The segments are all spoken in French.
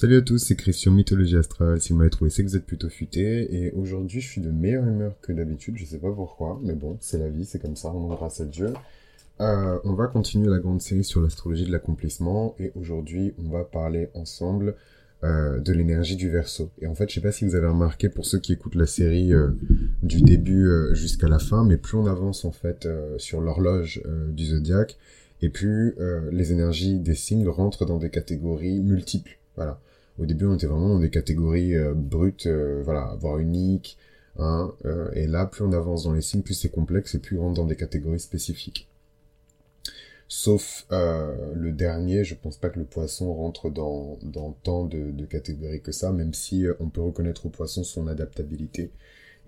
Salut à tous, c'est Christian Mythologie Astrale. Si vous m'avez trouvé, c'est que vous êtes plutôt futé. Et aujourd'hui, je suis de meilleure humeur que d'habitude. Je sais pas pourquoi, mais bon, c'est la vie, c'est comme ça. On grâce à Dieu. Euh, on va continuer la grande série sur l'astrologie de l'accomplissement. Et aujourd'hui, on va parler ensemble euh, de l'énergie du verso. Et en fait, je sais pas si vous avez remarqué pour ceux qui écoutent la série euh, du début jusqu'à la fin, mais plus on avance en fait sur l'horloge du zodiaque, et plus les énergies des signes rentrent dans des catégories multiples. Voilà. Au début, on était vraiment dans des catégories brutes, voilà, voire uniques. Hein, et là, plus on avance dans les signes, plus c'est complexe et plus on rentre dans des catégories spécifiques. Sauf euh, le dernier, je pense pas que le poisson rentre dans, tant de, catégories que ça, même si euh, on peut reconnaître au poisson son adaptabilité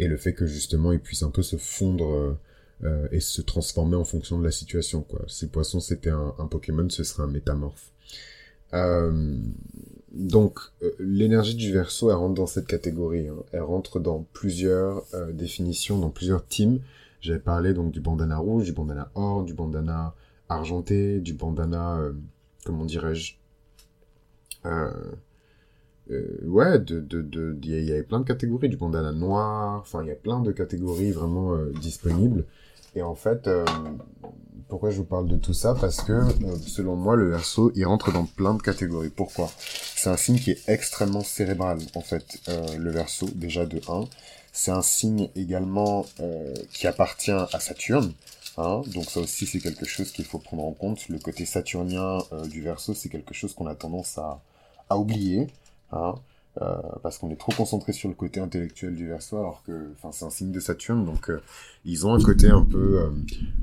et le fait que justement il puisse un peu se fondre euh, et se transformer en fonction de la situation. Quoi. Si le poisson c'était un, Pokémon, ce serait un métamorphe. Euh, donc l'énergie du verso, elle rentre dans cette catégorie. Hein. Elle rentre dans plusieurs définitions, dans plusieurs teams. J'avais parlé donc du bandana rouge, du bandana or, du bandana argenté, du bandana, euh, comment dirais-je euh, euh, Ouais, de, de, de, il y, avait plein de catégories, du bandana noir, enfin il y a plein de catégories vraiment disponibles. Et en fait, pourquoi je vous parle de tout ça? Parce que selon moi, le verso, il rentre dans plein de catégories. Pourquoi? C'est un signe qui est extrêmement cérébral, en fait, le verso, déjà de 1. C'est un signe également qui appartient à Saturne. Hein, donc ça aussi c'est quelque chose qu'il faut prendre en compte. Le côté saturnien euh, du verso c'est quelque chose qu'on a tendance à, à oublier, hein, euh, parce qu'on est trop concentré sur le côté intellectuel du verso, alors que enfin c'est un signe de Saturne, donc euh, ils ont un côté un peu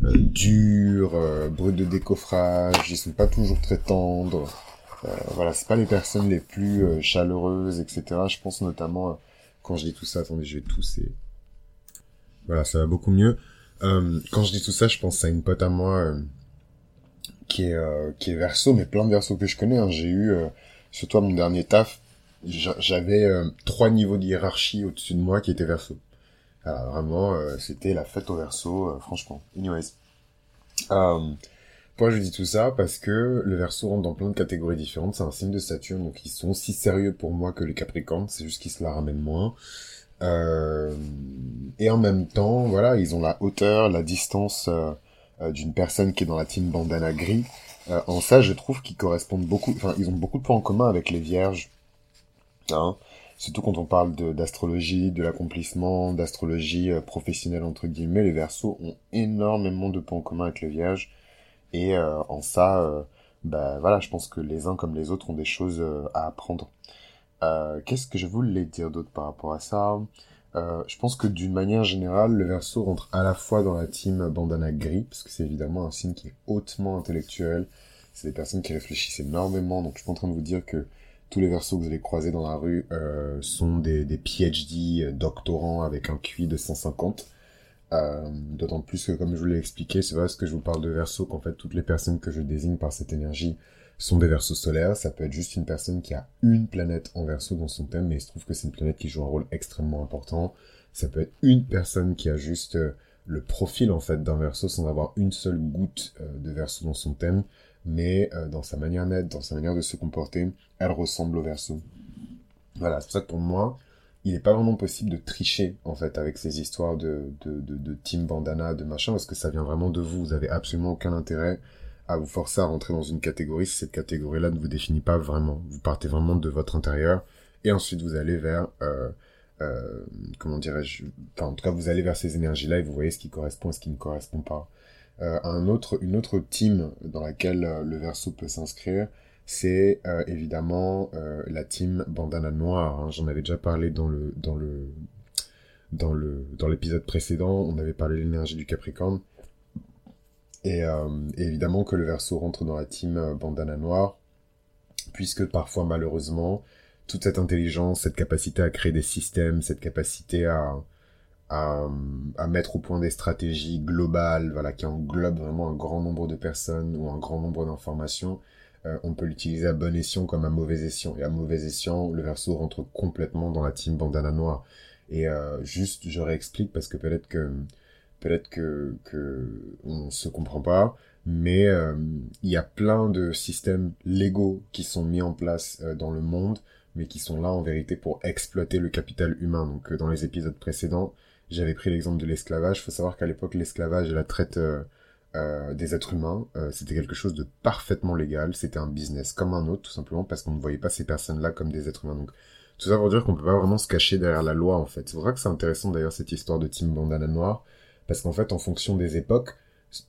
dur, brut de décoffrage, ils sont pas toujours très tendres. voilà, c'est pas les personnes les plus chaleureuses, etc. Je pense notamment quand je dis tout ça, attendez, je vais tousser. Voilà, ça va beaucoup mieux. Euh, quand je dis tout ça, je pense à une pote à moi euh, qui est euh, qui est verso, mais plein de versos que je connais. Hein. J'ai eu, surtout à mon dernier taf, j'avais trois niveaux de hiérarchie au-dessus de moi qui étaient verso. Alors vraiment, c'était la fête au verso, franchement. Anyways. pourquoi je dis tout ça? Parce que le verso rentre dans plein de catégories différentes. C'est un signe de Saturne, donc ils sont aussi sérieux pour moi que les Capricornes. C'est juste qu'ils se la ramènent moins. Euh, et en même temps, voilà, ils ont la hauteur, la distance euh, euh, d'une personne qui est dans la team bandana gris. en ça, je trouve qu'ils correspondent beaucoup, enfin, ils ont beaucoup de points en commun avec les vierges. Surtout quand on parle d'astrologie, de, l'accomplissement, d'astrologie professionnelle entre guillemets, les Verseaux ont énormément de points en commun avec les Vierges. Et en ça, bah voilà, je pense que les uns comme les autres ont des choses à apprendre. Euh, qu'est-ce que je voulais dire d'autre par rapport à ça? Euh, Je pense que d'une manière générale, le verso rentre à la fois dans la team bandana gris, parce que c'est évidemment un signe qui est hautement intellectuel. C'est des personnes qui réfléchissent énormément, donc je suis en train de vous dire que tous les versos que vous allez croiser dans la rue euh, sont des, PhD euh, doctorants avec un QI de 150. Euh, D'autant plus que, comme je vous l'ai expliqué, c'est parce que je vous parle de verso qu'en fait toutes les personnes que je désigne par cette énergie sont des versos solaires. Ça peut être juste une personne qui a une planète en verso dans son thème, mais il se trouve que c'est une planète qui joue un rôle extrêmement important. Ça peut être une personne qui a juste le profil en fait d'un verso sans avoir une seule goutte de verso dans son thème, mais euh, dans sa manière nette, dans sa manière de se comporter, elle ressemble au verso. Voilà, c'est pour ça que pour moi, il n'est pas vraiment possible de tricher en fait avec ces histoires de, de, de, team bandana, de machin, parce que ça vient vraiment de vous. Vous avez absolument aucun intérêt à vous forcer à rentrer dans une catégorie si cette catégorie-là ne vous définit pas vraiment. Vous partez vraiment de votre intérieur et ensuite vous allez vers, euh, euh, comment dirais-je, en tout cas vous allez vers ces énergies-là et vous voyez ce qui correspond et ce qui ne correspond pas. Euh, un autre, une autre team dans laquelle euh, le verso peut s'inscrire, c'est euh, évidemment la team bandana noire. Hein. J'en avais déjà parlé dans le dans le dans le dans l'épisode précédent. On avait parlé de l'énergie du Capricorne. Et, évidemment que le verso rentre dans la team bandana noire, puisque parfois malheureusement, toute cette intelligence, cette capacité à créer des systèmes, cette capacité à, à, à, mettre au point des stratégies globales, voilà, qui englobent vraiment un grand nombre de personnes ou un grand nombre d'informations, euh, on peut l'utiliser à bon escient comme à mauvais escient. Et à mauvais escient, le verso rentre complètement dans la team bandana noire. Et euh, juste, je réexplique parce que peut-être que peut-être que, que on se comprend pas. mais euh, il y a plein de systèmes légaux qui sont mis en place euh, dans le monde, mais qui sont là en vérité pour exploiter le capital humain. Donc dans les épisodes précédents, j'avais pris l'exemple de l'esclavage. Il faut savoir qu'à l'époque, l'esclavage et la traite des êtres humains, c'était quelque chose de parfaitement légal. C'était un business comme un autre, tout simplement parce qu'on ne voyait pas ces personnes-là comme des êtres humains. Donc tout ça pour dire qu'on peut pas vraiment se cacher derrière la loi, en fait. C'est vrai que c'est intéressant, d'ailleurs, cette histoire de Team Bandana Noir, parce qu'en fait, en fonction des époques,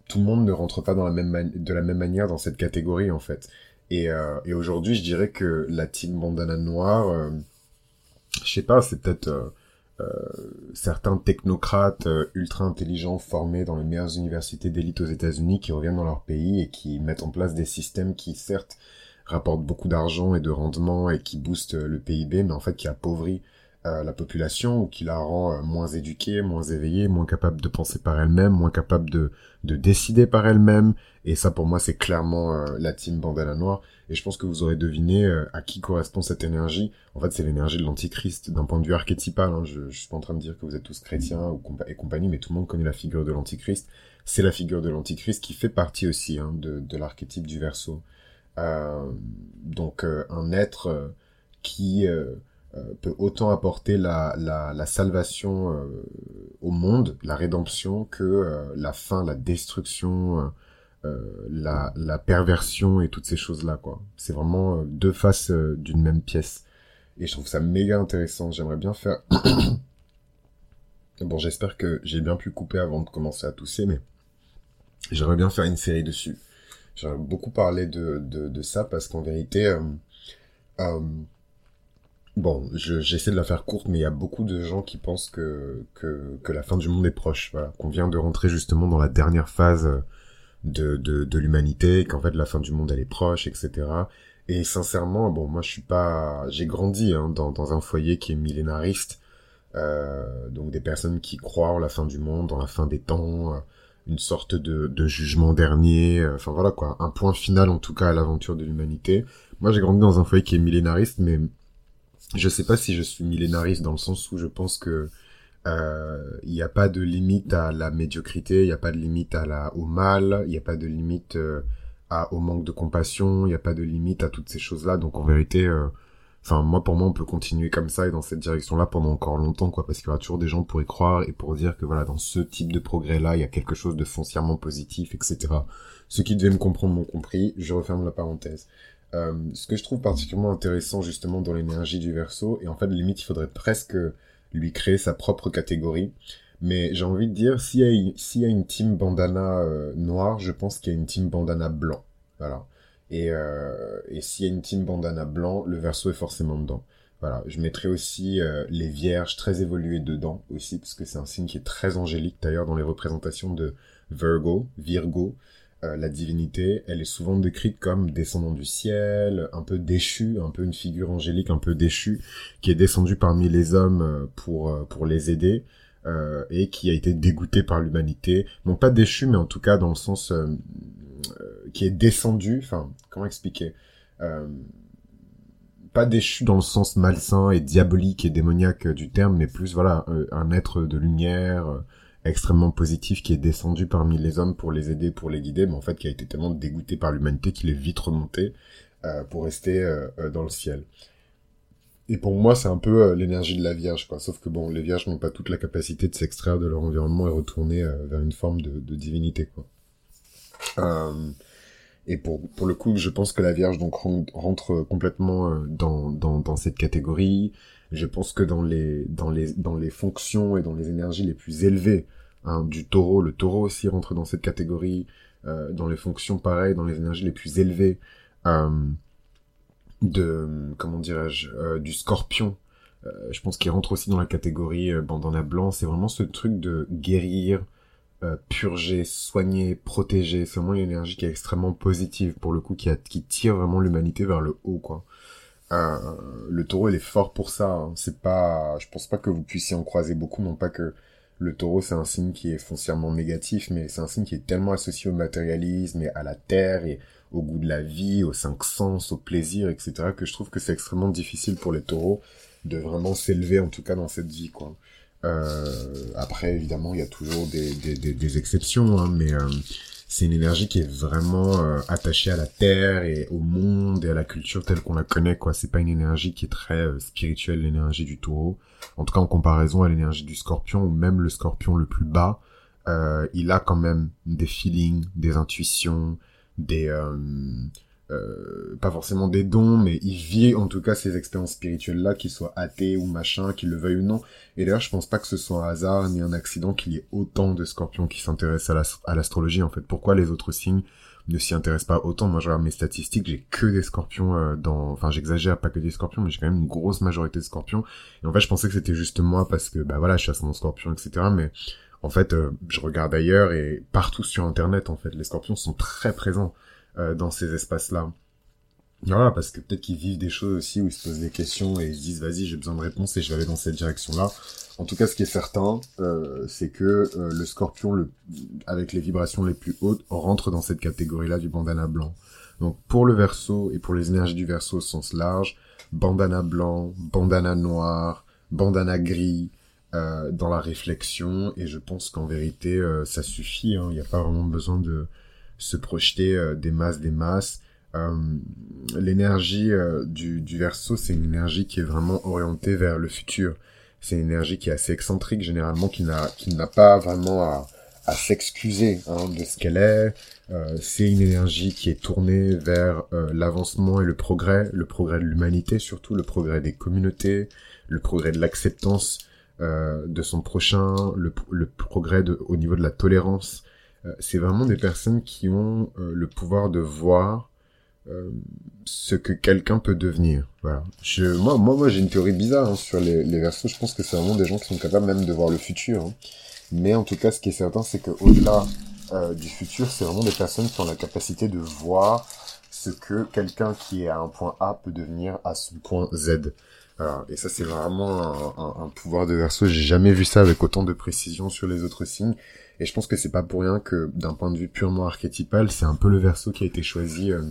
tout le monde ne rentre pas dans la même de la même manière dans cette catégorie, en fait. Et, euh, et aujourd'hui, je dirais que la Team Bandana Noir, euh, je sais pas, c'est peut-être... Euh, certains technocrates euh, ultra intelligents formés dans les meilleures universités d'élite aux États-Unis qui reviennent dans leur pays et qui mettent en place des systèmes qui certes rapporte beaucoup d'argent et de rendement et qui booste euh, le PIB, mais en fait qui appauvrit la population ou qui la rend moins éduquée, moins éveillée, moins capable de penser par elle-même, moins capable de, de décider par elle-même. Et ça, pour moi, c'est clairement la team Bandana Noire. Et je pense que vous aurez deviné à qui correspond cette énergie. En fait, c'est l'énergie de l'antichrist d'un point de vue archétypal. Hein. Je, je suis pas en train de dire que vous êtes tous chrétiens ou et compagnie, mais tout le monde connaît la figure de l'antichrist. C'est la figure de l'antichrist qui fait partie aussi hein, de, l'archétype du verso. Euh, donc euh, un être euh, qui peut autant apporter la salvation au monde, la rédemption, que la fin, la destruction, la, la perversion et toutes ces choses-là, quoi. C'est vraiment deux faces d'une même pièce. Et je trouve ça méga intéressant. J'aimerais bien faire... bon, j'espère que j'ai bien pu couper avant de commencer à tousser, mais j'aimerais bien faire une série dessus. J'aimerais beaucoup parler de, de, de ça parce qu'en vérité, euh, euh, bon, j'essaie de la faire courte, mais il y a beaucoup de gens qui pensent que, que, que la fin du monde est proche. Voilà, qu'on vient de rentrer justement dans la dernière phase de, de, de l'humanité, qu'en fait la fin du monde elle est proche, etc. Et sincèrement, bon, moi je suis pas, j'ai grandi hein, dans, dans un foyer qui est millénariste, euh, donc des personnes qui croient en la fin du monde, dans la fin des temps, euh, une sorte de, de jugement dernier, euh, enfin voilà quoi, un point final en tout cas à l'aventure de l'humanité. Moi j'ai grandi dans un foyer qui est millénariste, mais je sais pas si je suis millénariste dans le sens où je pense que euh, il n'y a pas de limite à la médiocrité, il n'y a pas de limite à la au mal, il n'y a pas de limite euh, à au manque de compassion, il n'y a pas de limite à toutes ces choses-là. Donc en vérité, Enfin, moi, pour moi, on peut continuer comme ça et dans cette direction-là pendant encore longtemps, quoi, parce qu'il y aura toujours des gens pour y croire et pour dire que voilà, dans ce type de progrès-là, il y a quelque chose de foncièrement positif, etc. Ceux qui devaient me comprendre m'ont compris. Je referme la parenthèse. Euh, ce que je trouve particulièrement intéressant justement dans l'énergie du verso, et en fait, limite, il faudrait presque lui créer sa propre catégorie. Mais j'ai envie de dire, s'il y, y a une team bandana euh, noire, je pense qu'il y a une team bandana blanc. Voilà. Et, euh, et s'il y a une team bandana blanc, le verso est forcément dedans. Voilà, je mettrai aussi euh, les vierges très évoluées dedans aussi, parce que c'est un signe qui est très angélique. D'ailleurs, dans les représentations de Virgo, Virgo, euh, la divinité, elle est souvent décrite comme descendant du ciel, un peu déchu, un peu une figure angélique un peu déchue, qui est descendue parmi les hommes euh, pour pour les aider. et qui a été dégoûté par l'humanité. Non pas déchu, mais en tout cas dans le sens euh, qui est descendu, enfin, comment expliquer euh, Pas déchu dans le sens malsain et diabolique et démoniaque du terme, mais plus, voilà, euh, un être de lumière extrêmement positif qui est descendu parmi les hommes pour les aider, pour les guider, mais en fait qui a été tellement dégoûté par l'humanité qu'il est vite remonté pour rester dans le ciel. Et pour moi, c'est un peu l'énergie de la Vierge, quoi. Sauf que bon, les Vierges n'ont pas toute la capacité de s'extraire de leur environnement et retourner vers une forme de, de divinité, quoi. Euh, et pour, pour le coup, je pense que la Vierge donc rentre complètement euh, dans, dans, dans cette catégorie. Je pense que dans les, dans les, dans les fonctions et dans les énergies les plus élevées hein, du taureau, le taureau aussi rentre dans cette catégorie. Euh, dans les fonctions pareilles, dans les énergies les plus élevées euh, de, comment dirais-je, euh, du scorpion. je pense qu'il rentre aussi dans la catégorie bandana blanc. C'est vraiment ce truc de guérir, purger, soigner, protéger. C'est vraiment une énergie qui est extrêmement positive pour le coup, qui, a, qui tire vraiment l'humanité vers le haut, quoi. Euh, le taureau, il est fort pour ça. Hein. C'est pas, je pense pas que vous puissiez en croiser beaucoup, non pas que le taureau, c'est un signe qui est foncièrement négatif, mais c'est un signe qui est tellement associé au matérialisme et à la terre et au goût de la vie, aux cinq sens, au plaisir, etc., que je trouve que c'est extrêmement difficile pour les taureaux de vraiment s'élever, en tout cas dans cette vie, quoi. Euh, après, évidemment, il y a toujours des, des, des, des exceptions, hein, mais euh, c'est une énergie qui est vraiment euh, attachée à la terre et au monde et à la culture telle qu'on la connaît quoi. C'est pas une énergie qui est très euh, spirituelle l'énergie du taureau. En tout cas en comparaison à l'énergie du scorpion ou même le scorpion le plus bas euh, il a quand même des feelings des intuitions des euh, pas forcément des dons, mais il vit en tout cas ces expériences spirituelles-là, qu'ils soient athées ou machin, qu'ils le veuillent ou non. Et d'ailleurs, je pense pas que ce soit un hasard ni un accident qu'il y ait autant de scorpions qui s'intéressent à l'astrologie. en fait, pourquoi les autres signes ne s'y intéressent pas autant? Moi, je regarde mes statistiques, j'ai que des scorpions euh, dans... Enfin, j'exagère, pas que des scorpions, mais j'ai quand même une grosse majorité de scorpions. Et en fait, je pensais que c'était juste moi parce que, bah voilà, je suis mon scorpion, etc. Mais en fait, euh, je regarde ailleurs et partout sur Internet, en fait, les scorpions sont très présents. Euh, dans ces espaces-là. Voilà, parce que peut-être qu'ils vivent des choses aussi où ils se posent des questions et ils se disent vas-y j'ai besoin de réponses et je vais aller dans cette direction-là. En tout cas, ce qui est certain, euh, c'est que euh, le scorpion, avec les vibrations les plus hautes, rentre dans cette catégorie-là du bandana blanc. Donc pour le verso et pour les énergies du verso au sens large, bandana blanc, bandana noir, bandana gris, dans la réflexion, et je pense qu'en vérité, ça suffit, hein. il n'y a pas vraiment besoin de se projeter euh, des masses, des masses. Euh, l'énergie euh, du, du verso, c'est une énergie qui est vraiment orientée vers le futur. C'est une énergie qui est assez excentrique généralement, qui n'a qui n'a pas vraiment à, à s'excuser hein, de ce qu'elle est. Euh, c'est une énergie qui est tournée vers l'avancement et le progrès, le progrès de l'humanité surtout, le progrès des communautés, le progrès de l'acceptance euh, de son prochain, le, le progrès de, au niveau de la tolérance, euh, c'est vraiment des personnes qui ont euh, le pouvoir de voir euh, ce que quelqu'un peut devenir. Voilà. Moi, moi, moi, j'ai une théorie bizarre hein, sur les, les versos. Je pense que c'est vraiment des gens qui sont capables même de voir le futur. Hein. Mais en tout cas, ce qui est certain, c'est que au-delà du futur, c'est vraiment des personnes qui ont la capacité de voir ce que quelqu'un qui est à un point A peut devenir à son point Z. Et ça, c'est vraiment un, pouvoir de verso. J'ai jamais vu ça avec autant de précision sur les autres signes. Et je pense que c'est pas pour rien que d'un point de vue purement archétypal, c'est un peu le verso qui a été choisi, euh,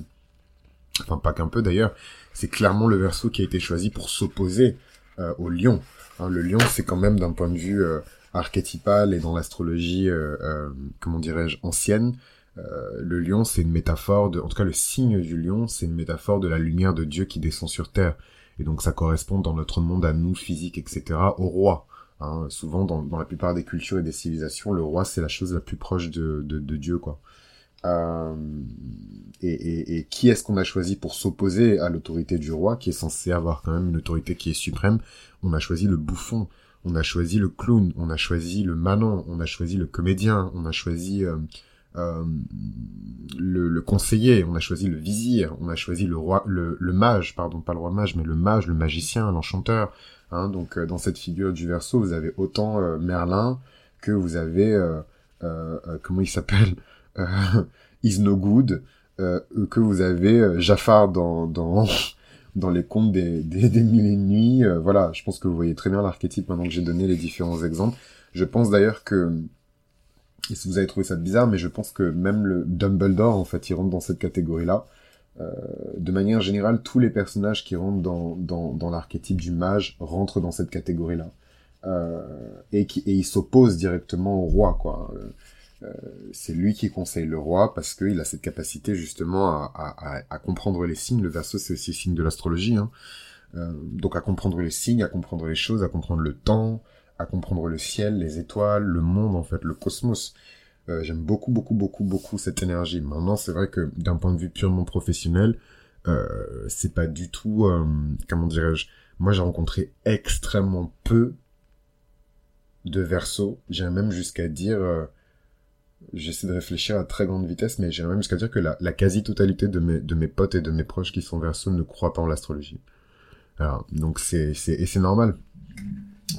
enfin pas qu'un peu d'ailleurs, c'est clairement le verso qui a été choisi pour s'opposer euh, au lion. Hein, le lion, c'est quand même d'un point de vue euh, archétypal et dans l'astrologie, comment dirais-je, ancienne, le lion, c'est une métaphore de, en tout cas le signe du lion, c'est une métaphore de la lumière de Dieu qui descend sur terre. Et donc ça correspond dans notre monde à nous, physique, etc., au roi. Hein, souvent, dans, la plupart des cultures et des civilisations, le roi, c'est la chose la plus proche de, Dieu, quoi. Euh, et, qui est-ce qu'on a choisi pour s'opposer à l'autorité du roi, qui est censé avoir quand même une autorité qui est suprême? On a choisi le bouffon, on a choisi le clown, on a choisi le manant, on a choisi le comédien, on a choisi euh, euh, le, le, conseiller, on a choisi le vizir, on a choisi le roi, le, le mage, pardon, pas le roi mage, mais le mage, le magicien, l'enchanteur, Hein, donc euh, dans cette figure du verso, vous avez autant euh, Merlin que vous avez euh, comment il s'appelle Is No Good que vous avez Jafar dans dans dans les contes des, des, des mille et nuits. voilà, je pense que vous voyez très bien l'archétype maintenant que j'ai donné les différents exemples. Je pense d'ailleurs que, si vous avez trouvé ça bizarre, mais je pense que même le Dumbledore, en fait, il rentre dans cette catégorie-là. Euh, de manière générale, tous les personnages qui rentrent dans, dans, dans l'archétype du mage rentrent dans cette catégorie-là. Euh, et, qui, et il s'oppose directement au roi, quoi. Euh, c'est lui qui conseille le roi parce qu'il a cette capacité justement à, à, comprendre les signes. Le verso, c'est aussi signe de l'astrologie. Hein. Donc à comprendre les signes, à comprendre les choses, à comprendre le temps, à comprendre le ciel, les étoiles, le monde, en fait, le cosmos. Euh, j'aime beaucoup, beaucoup, beaucoup, beaucoup cette énergie. Maintenant, c'est vrai que d'un point de vue purement professionnel, euh, c'est pas du tout, euh, comment dirais-je, moi j'ai rencontré extrêmement peu de versos. J'ai même jusqu'à dire, j'essaie de réfléchir à très grande vitesse, mais j'ai même jusqu'à dire que la, quasi-totalité de mes, de mes potes et de mes proches qui sont versos ne croient pas en l'astrologie. Alors, donc c'est normal.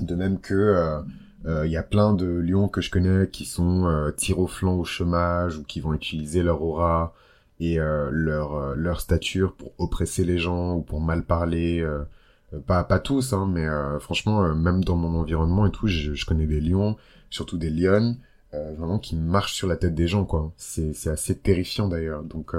De même que, il euh, y a plein de lions que je connais qui sont euh, tir au flanc au chômage ou qui vont utiliser leur aura et euh, leur euh, leur stature pour oppresser les gens ou pour mal parler. pas pas tous, hein, mais franchement, même dans mon environnement et tout, je, je connais des lions, surtout des lionnes, vraiment qui marchent sur la tête des gens, quoi. C'est c'est assez terrifiant d'ailleurs. Donc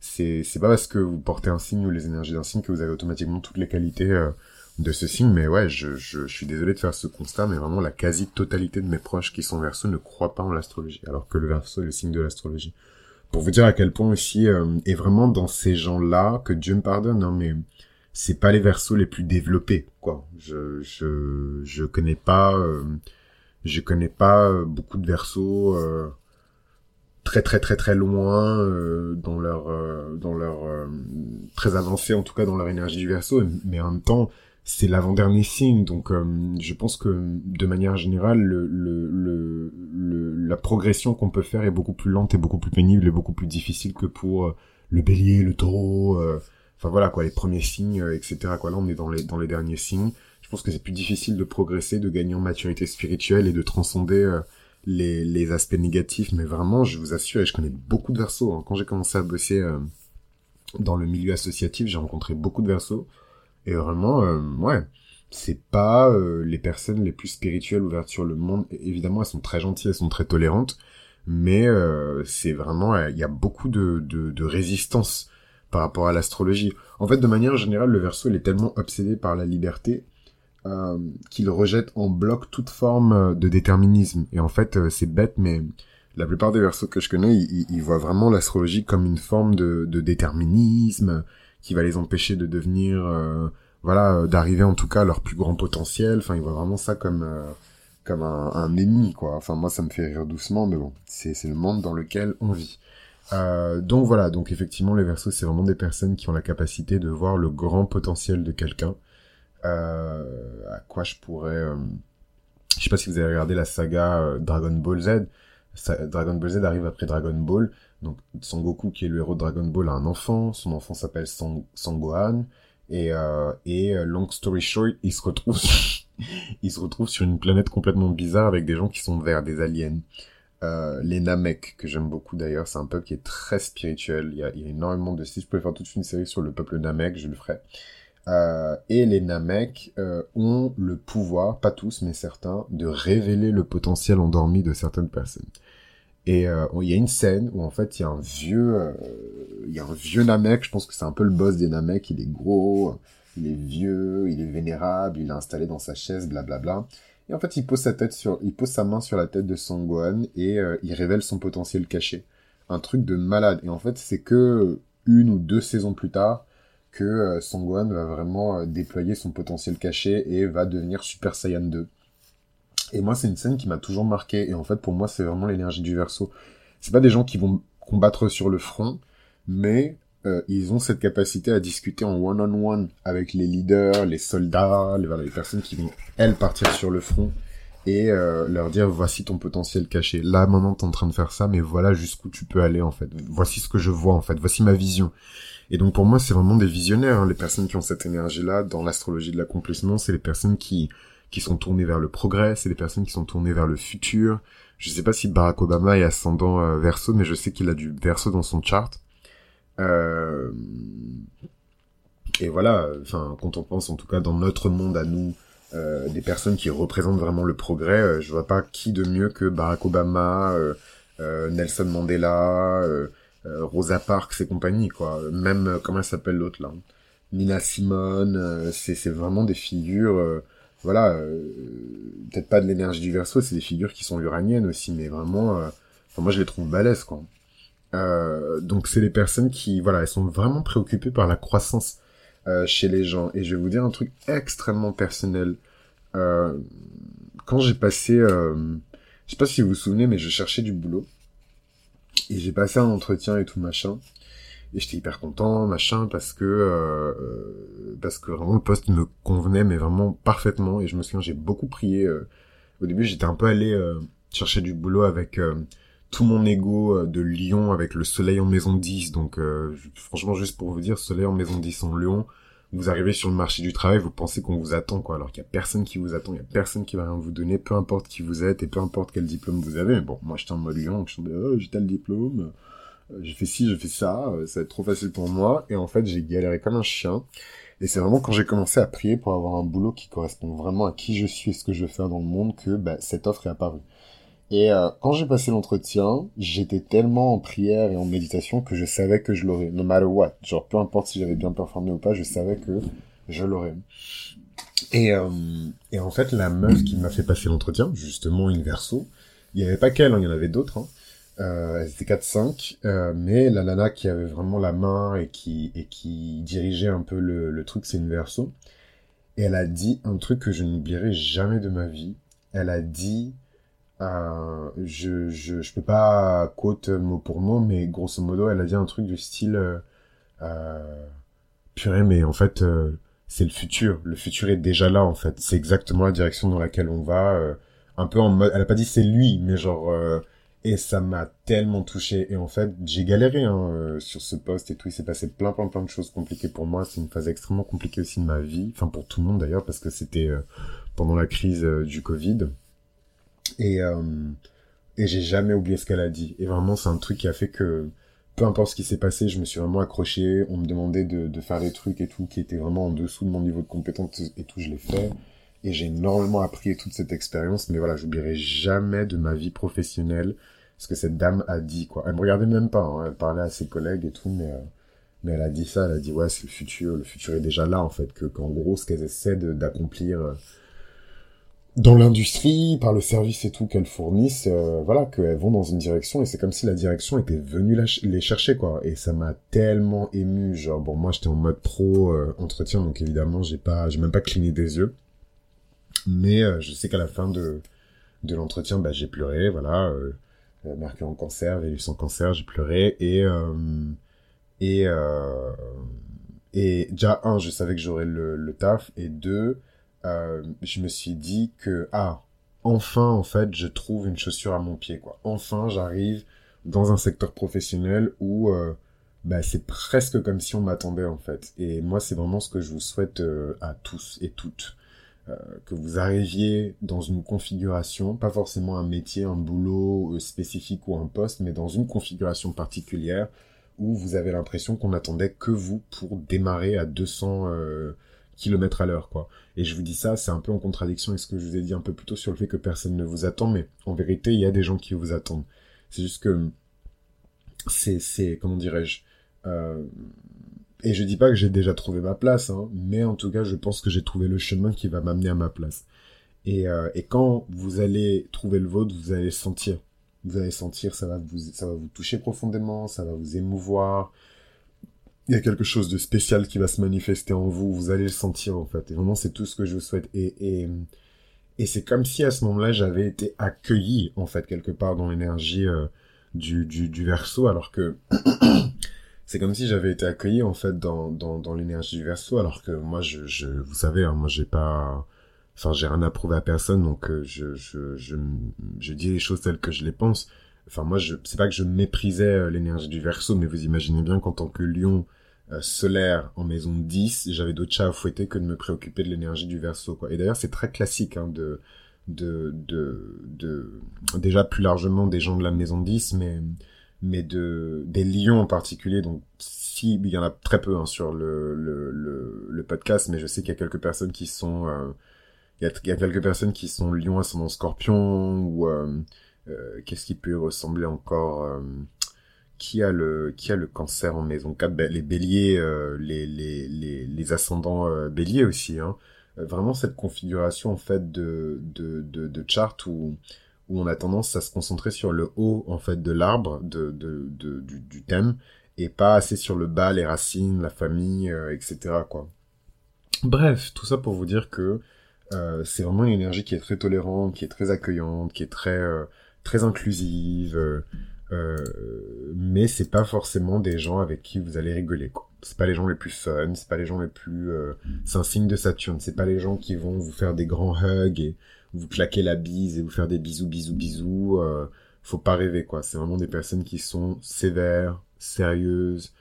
c'est c'est pas parce que vous portez un signe ou les énergies d'un signe que vous avez automatiquement toutes les qualités de ce signe, mais ouais, je, je, je, suis désolé de faire ce constat, mais vraiment la quasi-totalité de mes proches qui sont verso ne croient pas en l'astrologie, alors que le verso est le signe de l'astrologie. Pour vous dire à quel point aussi, euh, et vraiment dans ces gens-là, que Dieu me pardonne, hein, mais c'est pas les versos les plus développés, quoi. Je, je, je connais pas, euh, je connais pas euh, beaucoup de versos euh, très très très très loin euh, dans leur dans leur très avancé en tout cas dans leur énergie du verso, mais en même temps c'est l'avant-dernier signe, donc euh, je pense que de manière générale, le, le, le, la progression qu'on peut faire est beaucoup plus lente et beaucoup plus pénible et beaucoup plus difficile que pour euh, le bélier, le taureau, euh, enfin voilà quoi, les premiers signes, etc. Là on est dans les, derniers signes. Je pense que c'est plus difficile de progresser, de gagner en maturité spirituelle et de transcender les, les aspects négatifs, mais vraiment, je vous assure, et je connais beaucoup de versos, hein. quand j'ai commencé à bosser dans le milieu associatif, j'ai rencontré beaucoup de versos, et vraiment, euh, ouais, c'est pas euh, les personnes les plus spirituelles ouvertes sur le monde. Évidemment, elles sont très gentilles, elles sont très tolérantes, mais euh, c'est vraiment, il y a beaucoup de, de, résistance par rapport à l'astrologie. En fait, de manière générale, le Verseau, il est tellement obsédé par la liberté qu'il rejette en bloc toute forme de déterminisme. Et en fait, c'est bête, mais la plupart des Verseaux que je connais, ils, ils voient vraiment l'astrologie comme une forme de, de déterminisme qui va les empêcher de devenir, euh, voilà, euh, d'arriver en tout cas à leur plus grand potentiel. Enfin, ils voient vraiment ça comme euh, comme un, ennemi, quoi. Enfin, moi, ça me fait rire doucement, mais bon, c'est le monde dans lequel on vit. Donc voilà, donc effectivement, les Verseaux, c'est vraiment des personnes qui ont la capacité de voir le grand potentiel de quelqu'un. À quoi je pourrais... je sais pas si vous avez regardé la saga Dragon Ball Z. Dragon Ball Z arrive après Dragon Ball. Donc Son Goku, qui est le héros de Dragon Ball, a un enfant. Son enfant s'appelle Sang Sangohan. Et, euh, et euh, long story short, il se retrouve, sur une planète complètement bizarre avec des gens qui sont verts, des aliens. Euh, les Namek, que j'aime beaucoup d'ailleurs, c'est un peuple qui est très spirituel. Il y a, énormément de... Si je pouvais faire toute une série sur le peuple Namek, je le ferais. Et les Namek ont le pouvoir, pas tous, mais certains, de révéler le potentiel endormi de certaines personnes. Et euh, il y a une scène où en fait il y a un vieux, euh, il a un Namek. Je pense que c'est un peu le boss des Namek. Il est gros, il est vieux, il est vénérable, il est installé dans sa chaise, blablabla. Et en fait, il pose sa tête sur, il pose sa main sur la tête de Sangwan et euh, il révèle son potentiel caché. Un truc de malade. Et en fait, c'est que une ou deux saisons plus tard que Sangwan va vraiment déployer son potentiel caché et va devenir Super Saiyan 2. Et moi, c'est une scène qui m'a toujours marqué. Et en fait, pour moi, c'est vraiment l'énergie du verso. C'est pas des gens qui vont combattre sur le front, mais euh, ils ont cette capacité à discuter en one-on-one avec les leaders, les soldats, les, les personnes qui vont, elles, partir sur le front et euh, leur dire voici ton potentiel caché. Là, maintenant, t'es en train de faire ça, mais voilà jusqu'où tu peux aller, en fait. Voici ce que je vois, en fait. Voici ma vision. Et donc, pour moi, c'est vraiment des visionnaires, hein, les personnes qui ont cette énergie-là dans l'astrologie de l'accomplissement. C'est les personnes qui qui sont tournées vers le progrès, c'est des personnes qui sont tournées vers le futur. Je sais pas si Barack Obama est ascendant euh, verso, mais je sais qu'il a du verso dans son chart. Euh... Et voilà, enfin, quand on pense en tout cas dans notre monde à nous, euh, des personnes qui représentent vraiment le progrès, euh, je vois pas qui de mieux que Barack Obama, euh, Nelson Mandela, Rosa Parks et compagnie, quoi. Même, comment elle s'appelle l'autre là? Nina Simone, c'est vraiment des figures voilà, euh, peut-être pas de l'énergie du verso, c'est des figures qui sont uraniennes aussi, mais vraiment, euh, moi je les trouve balèzes, quoi. Euh, donc c'est des personnes qui, voilà, elles sont vraiment préoccupées par la croissance chez les gens. Et je vais vous dire un truc extrêmement personnel. quand j'ai passé, je sais pas si vous vous souvenez, mais je cherchais du boulot. Et j'ai passé un entretien et tout machin et j'étais hyper content machin parce que euh, parce que vraiment le poste me convenait mais vraiment parfaitement. Et je me souviens j'ai beaucoup prié euh, au début j'étais un peu allé euh, chercher du boulot avec euh, tout mon ego de Lyon avec le soleil en maison 10 donc franchement juste pour vous dire soleil en maison 10 en Lyon vous arrivez sur le marché du travail, vous pensez qu'on vous attend, quoi, alors qu'il y a personne qui vous attend, il y a personne qui va rien vous donner, peu importe qui vous êtes et peu importe quel diplôme vous avez. Bon, moi j'étais en mode Lyon, je suis oh, j'ai tel diplôme, euh, j'ai fait ci, j'ai fait ça, euh, ça va être trop facile pour moi. Et en fait, j'ai galéré comme un chien. Et c'est vraiment quand j'ai commencé à prier pour avoir un boulot qui correspond vraiment à qui je suis et ce que je veux faire dans le monde que bah, cette offre est apparue. Et euh, quand j'ai passé l'entretien, j'étais tellement en prière et en méditation que je savais que je l'aurais, no matter what. Genre, peu importe si j'avais bien performé ou pas, je savais que je l'aurais. Et, euh, et en fait, la meuf qui m'a fait passer l'entretien, justement une verso, il y avait pas qu'elle, hein, il y en avait d'autres. Hein. Euh, elles étaient 4-5, euh, mais la nana qui avait vraiment la main et qui, et qui dirigeait un peu le, le truc, c'est une verso. Et elle a dit un truc que je n'oublierai jamais de ma vie. Elle a dit, euh, je, je, je peux pas quote mot pour mot, mais grosso modo, elle a dit un truc du style, euh, euh purée, mais en fait, euh, c'est le futur. Le futur est déjà là, en fait. C'est exactement la direction dans laquelle on va. Un peu en mode, elle a pas dit c'est lui, mais genre, et ça m'a tellement touché. Et en fait, j'ai galéré hein, sur ce poste et tout. Il s'est passé plein, plein, plein de choses compliquées pour moi. C'est une phase extrêmement compliquée aussi de ma vie. Enfin, pour tout le monde d'ailleurs, parce que c'était pendant la crise du Covid. Et, euh, et j'ai jamais oublié ce qu'elle a dit. Et vraiment, c'est un truc qui a fait que, peu importe ce qui s'est passé, je me suis vraiment accroché. On me demandait de, de faire des trucs et tout qui étaient vraiment en dessous de mon niveau de compétence et tout, je l'ai fait. Et j'ai énormément appris toute cette expérience. Mais voilà, j'oublierai jamais de ma vie professionnelle ce que cette dame a dit, quoi. Elle me regardait même pas, hein. elle parlait à ses collègues et tout, mais, euh, mais elle a dit ça, elle a dit, ouais, c'est le futur, le futur est déjà là, en fait, que, qu'en gros, ce qu'elles essaient d'accomplir, euh, dans l'industrie, par le service et tout qu'elles fournissent, euh, voilà, qu'elles vont dans une direction et c'est comme si la direction était venue les chercher quoi. Et ça m'a tellement ému, genre bon moi j'étais en mode pro entretien donc évidemment j'ai pas, j'ai même pas cligné des yeux, mais euh, je sais qu'à la fin de de l'entretien bah j'ai pleuré, voilà, euh, Mercure en cancer, Vénus en cancer, j'ai pleuré et et déjà un je savais que j'aurais le, taf et deux euh, je me suis dit que, ah, enfin, en fait, je trouve une chaussure à mon pied. Enfin, j'arrive dans un secteur professionnel où euh, bah, c'est presque comme si on m'attendait, en fait. Et moi, c'est vraiment ce que je vous souhaite euh, à tous et toutes. Que vous arriviez dans une configuration, pas forcément un métier, un boulot spécifique ou un poste, mais dans une configuration particulière où vous avez l'impression qu'on attendait que vous pour démarrer à 200 kilomètres à l'heure, quoi. Et je vous dis ça, c'est un peu en contradiction avec ce que je vous ai dit un peu plus tôt sur le fait que personne ne vous attend, mais en vérité, il y a des gens qui vous attendent. C'est juste que c'est, c'est, comment dirais-je, euh... et je dis pas que j'ai déjà trouvé ma place, hein, mais en tout cas, je pense que j'ai trouvé le chemin qui va m'amener à ma place. Et, euh, et quand vous allez trouver le vôtre, vous allez sentir. Vous allez sentir, ça va vous, ça va vous toucher profondément, ça va vous émouvoir, il y a quelque chose de spécial qui va se manifester en vous, vous allez le sentir en fait. Et vraiment, c'est tout ce que je vous souhaite. Et, et, et c'est comme si à ce moment-là, j'avais été accueilli en fait quelque part dans l'énergie euh, du, du, du verso, alors que c'est comme si j'avais été accueilli en fait dans, dans, dans l'énergie du verso, alors que moi, je, je vous savez, hein, moi j'ai pas... Enfin, j'ai rien à prouver à personne, donc euh, je, je, je, je dis les choses telles que je les pense. Enfin, moi, je, c'est pas que je méprisais euh, l'énergie du verso, mais vous imaginez bien qu'en tant que lion, euh, solaire en maison 10, j'avais d'autres chats à fouetter que de me préoccuper de l'énergie du verso, quoi. Et d'ailleurs, c'est très classique, hein, de, de, de, de, déjà plus largement des gens de la maison 10, mais, mais de, des lions en particulier, donc, si, il y en a très peu, hein, sur le, le, le, podcast, mais je sais qu'il y a quelques personnes qui sont, euh, il, y a, quelques personnes qui sont lions ascendant scorpion, ou, euh, qu'est-ce qui peut ressembler encore, qui a le qui a le cancer en maison? 4 ben, les béliers euh, les, les, les, les ascendants euh, béliers aussi hein. Euh, vraiment cette configuration en fait de de de, de chart où où on a tendance à se concentrer sur le haut en fait de l'arbre de, de, du, thème et pas assez sur le bas les racines la famille etc quoi bref tout ça pour vous dire que c'est vraiment une énergie qui est très tolérante qui est très accueillante qui est très très inclusive euh, mais c'est pas forcément des gens avec qui vous allez rigoler quoi. C'est pas les gens les plus fun, c'est pas les gens les plus euh... c'est un signe de Saturne, c'est pas les gens qui vont vous faire des grands hugs et vous claquer la bise et vous faire des bisous bisous bisous euh... faut pas rêver quoi, c'est vraiment des personnes qui sont sévères, sérieuses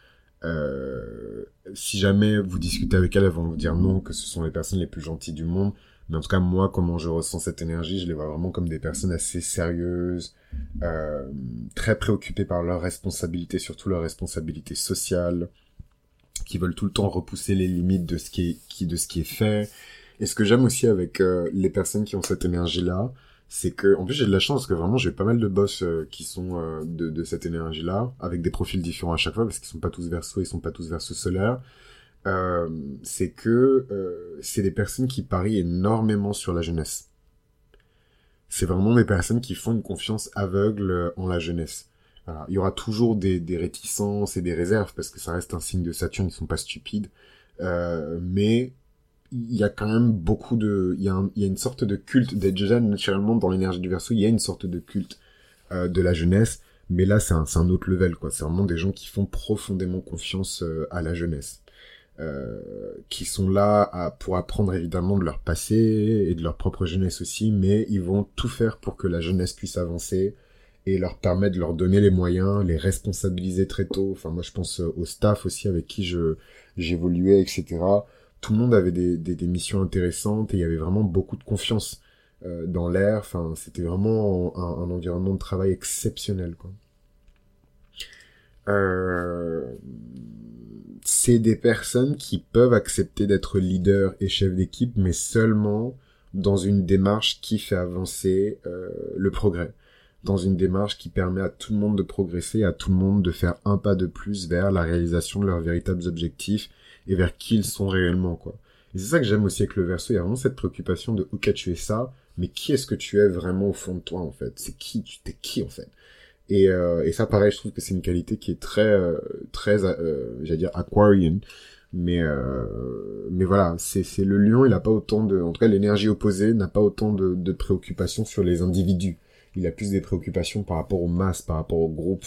euh... si jamais vous discutez avec elles, elles vont vous dire non que ce sont les personnes les plus gentilles du monde mais en tout cas, moi, comment je ressens cette énergie, je les vois vraiment comme des personnes assez sérieuses, euh, très préoccupées par leurs responsabilités, surtout leurs responsabilités sociales, qui veulent tout le temps repousser les limites de ce qui est, de ce qui est fait. Et ce que j'aime aussi avec euh, les personnes qui ont cette énergie-là, c'est que, en plus, j'ai de la chance parce que vraiment, j'ai pas mal de boss euh, qui sont euh, de, cette énergie-là, avec des profils différents à chaque fois, parce qu'ils sont pas tous verso, ils sont pas tous verso solaire. c'est que c'est des personnes qui parient énormément sur la jeunesse. C'est vraiment des personnes qui font une confiance aveugle en la jeunesse. Il y aura toujours des, réticences et des réserves parce que ça reste un signe de Saturne, ils sont pas stupides. Mais il y a quand même beaucoup de, il y, a une sorte de culte d'être jeune naturellement dans l'énergie du verso. Il y a une sorte de culte euh, de la jeunesse, mais là c'est un, un autre level quoi. C'est vraiment des gens qui font profondément confiance euh, à la jeunesse. Euh, qui sont là à, pour apprendre évidemment de leur passé et de leur propre jeunesse aussi, mais ils vont tout faire pour que la jeunesse puisse avancer et leur permettre de leur donner les moyens, les responsabiliser très tôt. Enfin, moi, je pense au staff aussi avec qui je j'évoluais, etc. Tout le monde avait des, missions intéressantes et il y avait vraiment beaucoup de confiance euh, dans l'air. Enfin, c'était vraiment un, un, environnement de travail exceptionnel, quoi. Euh, c'est des personnes qui peuvent accepter d'être leader et chef d'équipe, mais seulement dans une démarche qui fait avancer euh, le progrès, dans une démarche qui permet à tout le monde de progresser, à tout le monde de faire un pas de plus vers la réalisation de leurs véritables objectifs et vers qui ils sont réellement, quoi. Et c'est ça que j'aime aussi avec le verso, il y a vraiment cette préoccupation de ok tu es ça, mais qui est-ce que tu es vraiment au fond de toi en fait? C'est qui? Tu t'es qui en fait? Et, euh, et ça, pareil, je trouve que c'est une qualité qui est très, euh, très, euh, j'allais dire aquarian. Mais, euh, mais voilà, c'est, le lion, il a pas autant de, en tout cas, l'énergie opposée n'a pas autant de, de préoccupations sur les individus. Il a plus des préoccupations par rapport aux masses, par rapport au groupe.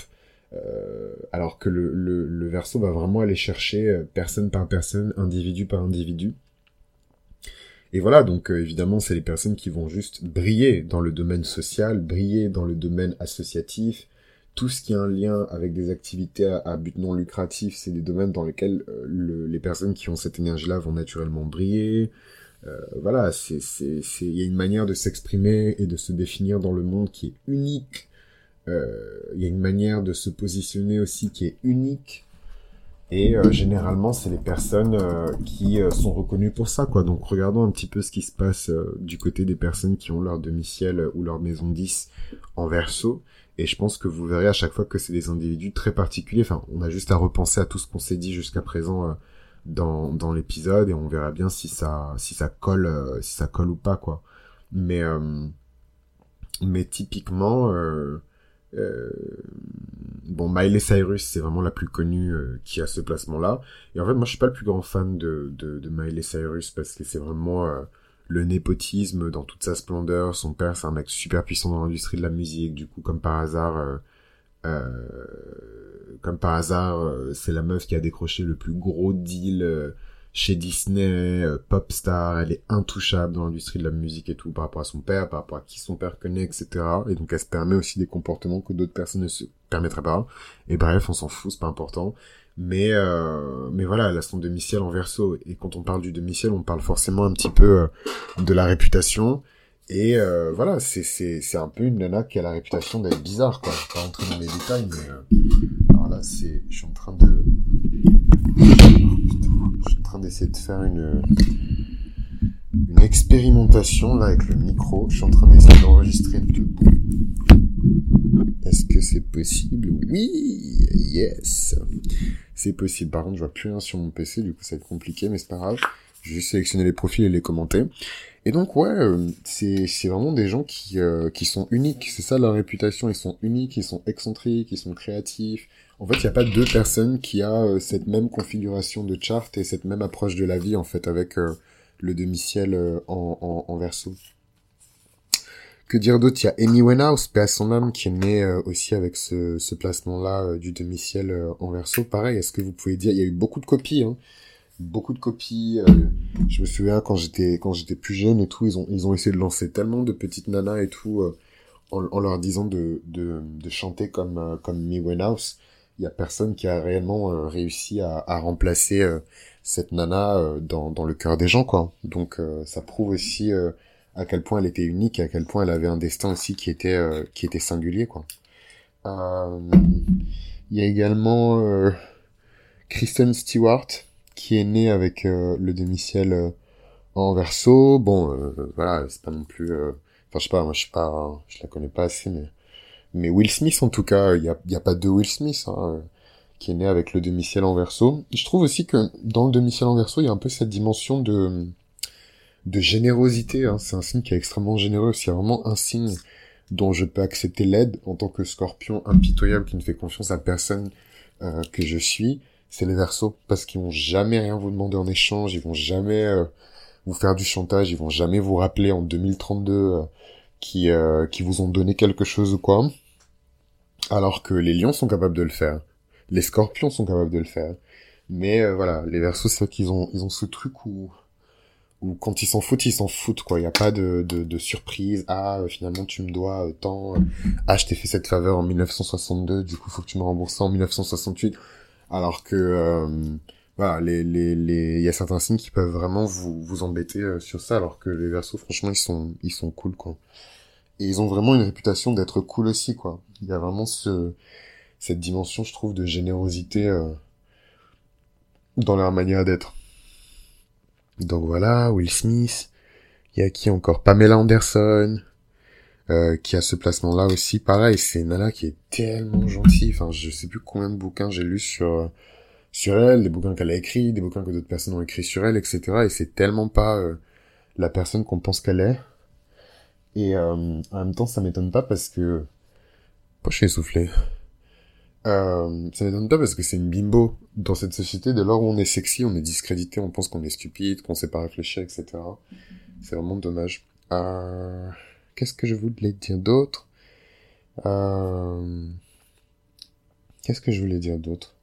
Euh, alors que le, le, le verso va vraiment aller chercher euh, personne par personne, individu par individu. Et voilà, donc euh, évidemment, c'est les personnes qui vont juste briller dans le domaine social, briller dans le domaine associatif, tout ce qui a un lien avec des activités à, but non lucratif, c'est des domaines dans lesquels euh, le, les personnes qui ont cette énergie-là vont naturellement briller. Euh, voilà, c'est, il y a une manière de s'exprimer et de se définir dans le monde qui est unique. Euh, il y a une manière de se positionner aussi qui est unique. Et euh, généralement, c'est les personnes euh, qui euh, sont reconnues pour ça, quoi. Donc, regardons un petit peu ce qui se passe du côté des personnes qui ont leur demi-ciel ou leur maison 10 en verso. Et je pense que vous verrez à chaque fois que c'est des individus très particuliers. Enfin, on a juste à repenser à tout ce qu'on s'est dit jusqu'à présent dans, dans l'épisode et on verra bien si ça si ça colle si ça colle ou pas, quoi. Mais mais typiquement euh, bon, Miley Cyrus, c'est vraiment la plus connue euh, qui a ce placement-là. Et en fait, moi, je suis pas le plus grand fan de Miley Cyrus parce que c'est vraiment euh, le népotisme dans toute sa splendeur. Son père, c'est un mec super puissant dans l'industrie de la musique. Du coup, comme par hasard, comme par hasard, c'est la meuf qui a décroché le plus gros deal chez Disney, euh, pop star, elle est intouchable dans l'industrie de la musique et tout par rapport à son père, par rapport à qui son père connaît, etc. Et donc elle se permet aussi des comportements que d'autres personnes ne se permettraient pas. Et bref, on s'en fout, c'est pas important. Mais euh, mais voilà, elle a son demi-ciel en verso. Et quand on parle du demi-ciel, on parle forcément un petit peu euh, de la réputation. Et euh, voilà, c'est c'est c'est un peu une nana qui a la réputation d'être bizarre, quoi. Je vais pas rentrer dans les détails, mais euh... alors là, c'est, je suis en train de je suis en train d'essayer de faire une, une expérimentation là avec le micro. Je suis en train d'essayer d'enregistrer debout. Est-ce que c'est possible? Oui, yes. C'est possible. Par contre, je vois plus rien sur mon PC, du coup ça va être compliqué, mais c'est pas grave. Je vais sélectionner les profils et les commenter. Et donc ouais, euh, c'est c'est vraiment des gens qui euh, qui sont uniques. C'est ça leur réputation. Ils sont uniques, ils sont excentriques, ils sont créatifs. En fait, il n'y a pas deux personnes qui a euh, cette même configuration de chart et cette même approche de la vie, en fait, avec euh, le demi-ciel euh, en, en, en, verso. Que dire d'autre? Il y a Amy Winehouse, paix son âme, qui est née aussi avec ce, ce placement-là du demi-ciel en verso. Pareil, est-ce que vous pouvez dire... Il y a eu beaucoup de copies, hein beaucoup de copies. je me souviens quand j'étais quand j'étais plus jeune et tout, ils ont ils ont essayé de lancer tellement de petites nanas et tout en, en, leur disant de, de, de chanter comme comme Amy Winehouse il y a personne qui a réellement euh, réussi à, à remplacer euh, cette nana euh, dans, dans le cœur des gens quoi. Donc ça prouve aussi à quel point elle était unique, et à quel point elle avait un destin aussi qui était qui était singulier quoi. Il y a également Kristen Stewart qui est née avec le demi-ciel en verso. Bon, voilà, c'est pas non plus. Enfin, je sais pas, moi, je sais pas, je la connais pas assez, mais mais Will Smith, en tout cas, il y a, y a pas deux Will Smith. Hein. qui est né avec le demi-ciel en verso. Je trouve aussi que dans le demi-ciel en verso, il y a un peu cette dimension de de générosité. Hein. C'est un signe qui est extrêmement généreux. C'est vraiment un signe dont je peux accepter l'aide en tant que scorpion impitoyable qui ne fait confiance à personne euh, que je suis, c'est les versos parce qu'ils vont jamais rien vous demander en échange, ils vont jamais euh, vous faire du chantage, ils vont jamais vous rappeler en 2032 euh, qui qui vous ont donné quelque chose ou quoi. Alors que les lions sont capables de le faire, les scorpions sont capables de le faire. Mais voilà, les versos c'est qu'ils ont ils ont ce truc où ou quand ils s'en foutent, ils s'en foutent, quoi. Il n'y a pas de, de, de, surprise. Ah, euh, finalement, tu me dois euh, tant. Ah, je t'ai fait cette faveur en 1962, du coup, faut que tu me rembourses en 1968. Alors que, euh, voilà, les, les, les, y a certains signes qui peuvent vraiment vous, vous embêter sur ça, alors que les versos, franchement, ils sont, ils sont cool, quoi. Et ils ont vraiment une réputation d'être cool aussi, quoi. Il y a vraiment ce, cette dimension, je trouve, de générosité dans leur manière d'être. Donc voilà, Will Smith. Il y a qui encore? Pamela Anderson, euh, qui a ce placement-là aussi. Pareil, c'est Nala qui est tellement gentille. Enfin, je sais plus combien de bouquins j'ai lu sur sur elle, des bouquins qu'elle a écrits, des bouquins que d'autres personnes ont écrits sur elle, etc. Et c'est tellement pas euh, la personne qu'on pense qu'elle est. Et euh, en même temps, ça m'étonne pas parce que... Pourquoi je suis essoufflé euh, ça m'étonne pas parce que c'est une bimbo dans cette société. Dès lors où on est sexy, on est discrédité, on pense qu'on est stupide, qu'on sait pas réfléchir, etc. C'est vraiment dommage. Euh... Qu'est-ce que je voulais dire d'autre? Euh... Qu'est-ce que je voulais dire d'autre?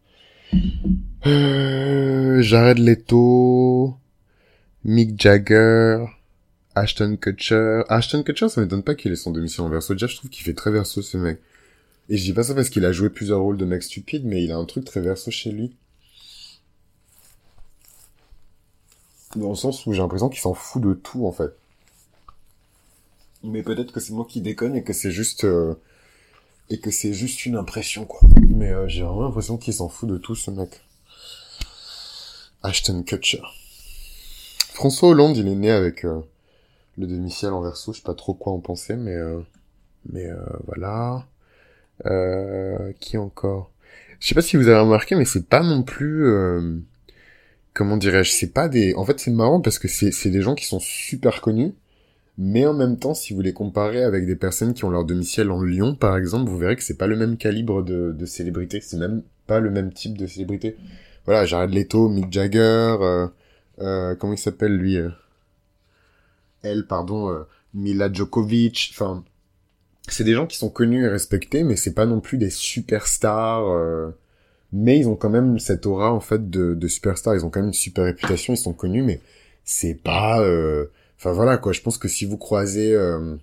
Euh... Jared Leto, Mick Jagger, Ashton Kutcher. Ashton Kutcher, ça m'étonne pas qu'il ait son demi en verso. Déjà, je trouve qu'il fait très verso ce mec. Et je dis pas ça parce qu'il a joué plusieurs rôles de mec stupide, mais il a un truc très verso chez lui. Dans le sens où j'ai l'impression qu'il s'en fout de tout, en fait. Mais peut-être que c'est moi qui déconne et que c'est juste... Euh, et que c'est juste une impression, quoi. Mais euh, j'ai vraiment l'impression qu'il s'en fout de tout, ce mec. Ashton Kutcher. François Hollande, il est né avec euh, le demi-ciel en verso, je sais pas trop quoi en penser, mais... mais voilà... Euh, qui encore? Je sais pas si vous avez remarqué, mais c'est pas non plus... Euh, comment dirais-je C'est pas des... En fait, c'est marrant parce que c'est des gens qui sont super connus, mais en même temps, si vous les comparez avec des personnes qui ont leur domicile en Lyon, par exemple, vous verrez que c'est pas le même calibre de, de célébrité, c'est même pas le même type de célébrité. Voilà, Jared Leto, Mick Jagger, euh, euh, comment il s'appelle lui euh, Pardon, euh, Mila Djokovic, enfin c'est des gens qui sont connus et respectés, mais c'est pas non plus des superstars. Euh, mais ils ont quand même cette aura en fait de, de superstars. Ils ont quand même une super réputation. Ils sont connus, mais c'est pas. Euh, enfin voilà quoi. Je pense que si vous croisez, euh,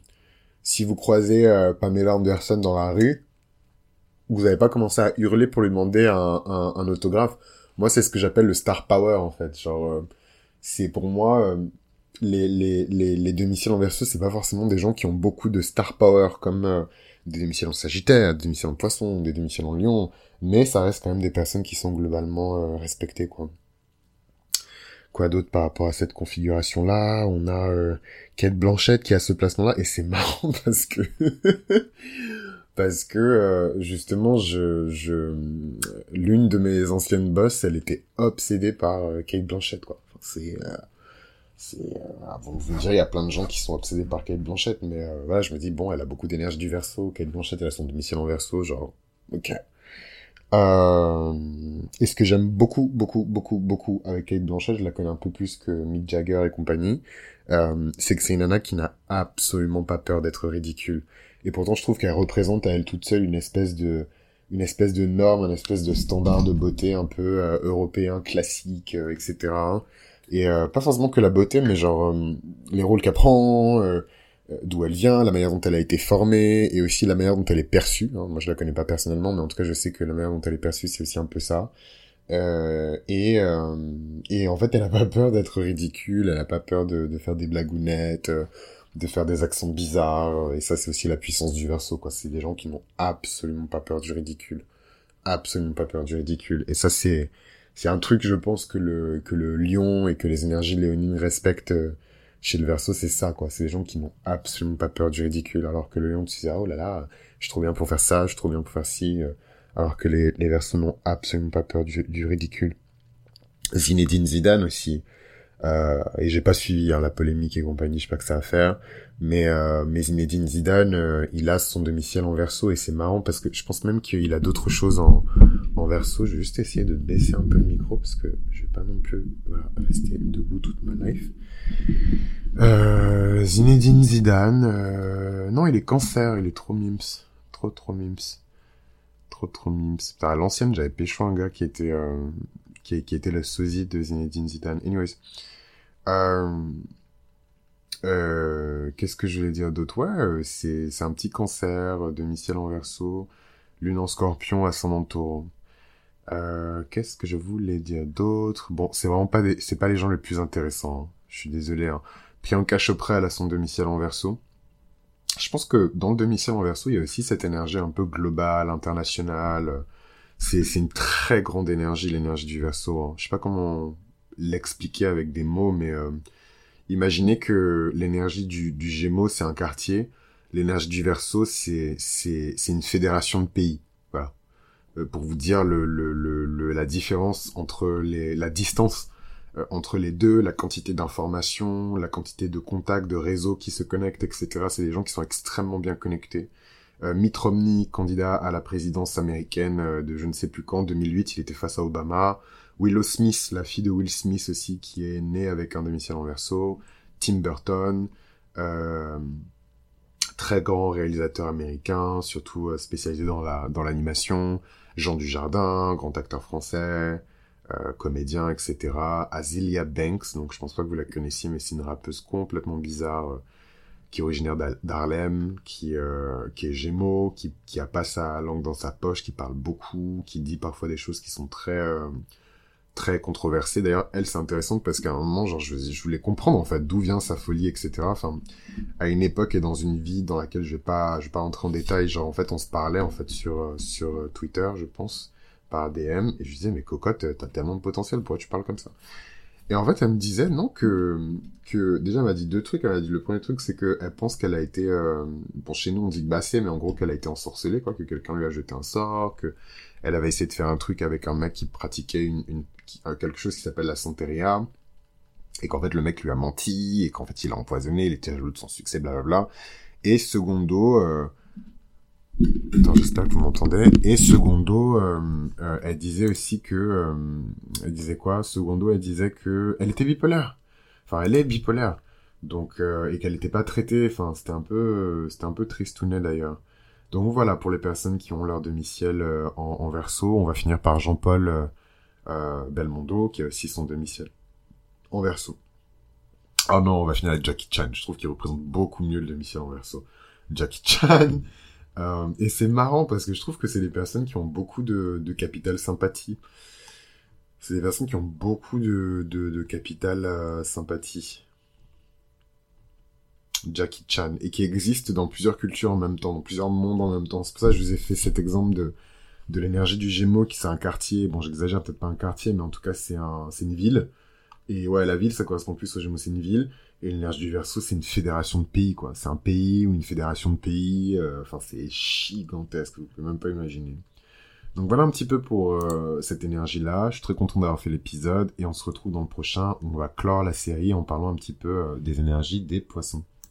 si vous croisez Pamela Anderson dans la rue, vous n'avez pas commencé à hurler pour lui demander un, un, un autographe. Moi, c'est ce que j'appelle le star power en fait. Genre, c'est pour moi les, les, les, les demi-ciels en verso, c'est pas forcément des gens qui ont beaucoup de star power, comme euh, des demi-ciels en sagittaire, des demi-ciels en poisson, des demi-ciels en lion, mais ça reste quand même des personnes qui sont globalement euh, respectées, quoi. Quoi d'autre par rapport à cette configuration-là? On a euh, Kate Blanchette qui a ce placement-là, et c'est marrant parce que... parce que euh, justement je je l'une de mes anciennes boss elle était obsédée par Kate Blanchette quoi. Enfin, c'est c'est euh, ah, vous, direz il y a plein de gens qui sont obsédés par Kate Blanchett mais euh, voilà je me dis bon elle a beaucoup d'énergie du verso. Kate Blanchett elle a son domicile en verso genre ok. Euh, et ce que j'aime beaucoup beaucoup beaucoup beaucoup avec Kate Blanchett je la connais un peu plus que Mick Jagger et compagnie euh, c'est que c'est une nana qui n'a absolument pas peur d'être ridicule. Et pourtant je trouve qu'elle représente à elle toute seule une espèce de une espèce de norme, une espèce de standard de beauté un peu euh, européen, classique, etc. Et euh, pas forcément que la beauté, mais genre euh, les rôles qu'elle prend, euh, d'où elle vient, la manière dont elle a été formée, et aussi la manière dont elle est perçue. Hein. Moi, je la connais pas personnellement, mais en tout cas, je sais que la manière dont elle est perçue, c'est aussi un peu ça. et, et en fait, elle a pas peur d'être ridicule, elle a pas peur de, de faire des blagounettes, de faire des accents bizarres, et ça, c'est aussi la puissance du verso, quoi. C'est des gens qui n'ont absolument pas peur du ridicule. Absolument pas peur du ridicule. Et ça, c'est c'est un truc, je pense, que le, que le lion et que les énergies léonines respectent euh, chez le verso, c'est ça, quoi. C'est des gens qui n'ont absolument pas peur du ridicule, alors que le lion, tu ah, oh là là, je suis trop bien pour faire ça, je suis trop bien pour faire ci. Euh. alors que les, les Verseaux n'ont absolument pas peur du, du ridicule. Zinedine Zidane aussi. Euh, et j'ai pas suivi hein, la polémique et compagnie, je sais pas que ça à faire. Mais, euh, mais Zinedine Zidane, euh, il a son domicile en verso et c'est marrant parce que je pense même qu'il a d'autres choses en, en verso. Je vais juste essayer de baisser un peu le micro parce que je vais pas non plus voilà, rester debout toute ma life. Euh, Zinedine Zidane, euh, non, il est cancer, il est trop mims, trop trop mims, trop trop mims. à l'ancienne, j'avais pécho un gars qui était euh, qui, était le sosie de Zinedine Zidane. Anyways, euh, euh, qu'est-ce que je voulais dire d'autre? Ouais, euh, c'est c'est un petit cancer, demi-ciel en verso, lune en scorpion, ascendant taureau. Euh, qu'est-ce que je voulais dire d'autre? Bon, c'est vraiment pas des, c'est pas les gens les plus intéressants. Hein. Je suis désolé. Hein. Priyanka Chopra, elle a son demi-ciel en verso. Je pense que dans le demi-ciel en verso, il y a aussi cette énergie un peu globale, internationale. C'est, une très grande énergie, l'énergie du verso. Hein. Je sais pas comment l'expliquer avec des mots, mais euh, imaginez que l'énergie du, du Gémeaux, c'est un quartier. L'énergie du verso, c'est une fédération de pays. Euh, pour vous dire le, le, le, la différence entre les, la distance euh, entre les deux, la quantité d'informations, la quantité de contacts, de réseaux qui se connectent, etc. C'est des gens qui sont extrêmement bien connectés. Euh, Mitt Romney, candidat à la présidence américaine de je ne sais plus quand, 2008, il était face à Obama. Willow Smith, la fille de Will Smith aussi, qui est née avec un domicile en verso. Tim Burton, euh, très grand réalisateur américain, surtout spécialisé dans la dans l'animation. Jean Dujardin, grand acteur français, euh, comédien, etc. Azealia Banks, donc je pense pas que vous la connaissiez, mais c'est une rappeuse complètement bizarre euh, qui est originaire d'Harlem, qui euh, qui est Gémeaux, qui qui a pas sa langue dans sa poche, qui parle beaucoup, qui dit parfois des choses qui sont très très controversées. D'ailleurs, elle c'est intéressant parce qu'à un moment, genre je, je voulais comprendre en fait d'où vient sa folie, etc. Enfin, à une époque et dans une vie dans laquelle je vais pas je vais pas entrer en détail. Genre en fait, on se parlait en fait sur sur Twitter, je pense par DM et je disais mais cocotte t'as tellement de potentiel pourquoi tu parles comme ça? Et en fait elle me disait non que que déjà elle m'a dit deux trucs elle m'a dit le premier truc c'est que elle pense qu'elle a été euh... bon chez nous on dit bassée mais en gros qu'elle a été ensorcelée quoi que quelqu'un lui a jeté un sort que elle avait essayé de faire un truc avec un mec qui pratiquait une, une qui, quelque chose qui s'appelle la santeria et qu'en fait le mec lui a menti et qu'en fait il a empoisonné il était jaloux de son succès blablabla et secondo euh, Attends, j'espère que vous m'entendez. Et secondo, euh, euh, elle disait aussi que, euh, elle disait quoi? Secondo, elle disait que elle était bipolaire. Enfin, elle est bipolaire. Donc, euh, et qu'elle n'était pas traitée. Enfin, c'était un peu, c'était un peu tristounet d'ailleurs. Donc voilà, pour les personnes qui ont leur demi-ciel euh, en, en, verso, on va finir par Jean-Paul euh, Belmondo, qui a aussi son demi-ciel en verso. Oh non, on va finir avec Jackie Chan. Je trouve qu'il représente beaucoup mieux le demi-ciel en verso. Jackie Chan. Euh, et c'est marrant parce que je trouve que c'est des personnes qui ont beaucoup de, capital sympathie. C'est des personnes qui ont beaucoup de capital euh, sympathie. Jackie Chan. Et qui existent dans plusieurs cultures en même temps, dans plusieurs mondes en même temps. C'est pour ça que je vous ai fait cet exemple de, de l'énergie du Gémeaux, qui c'est un quartier. Bon, j'exagère peut-être pas un quartier, mais en tout cas, c'est un, une ville. Et ouais, la ville, ça correspond plus au Gémeaux, c'est une ville. Et l'énergie du verso, c'est une fédération de pays, quoi. C'est un pays ou une fédération de pays. Euh, enfin, c'est gigantesque, vous pouvez même pas imaginer. Donc voilà un petit peu pour euh, cette énergie-là. Je suis très content d'avoir fait l'épisode et on se retrouve dans le prochain. On va clore la série en parlant un petit peu euh, des énergies des poissons.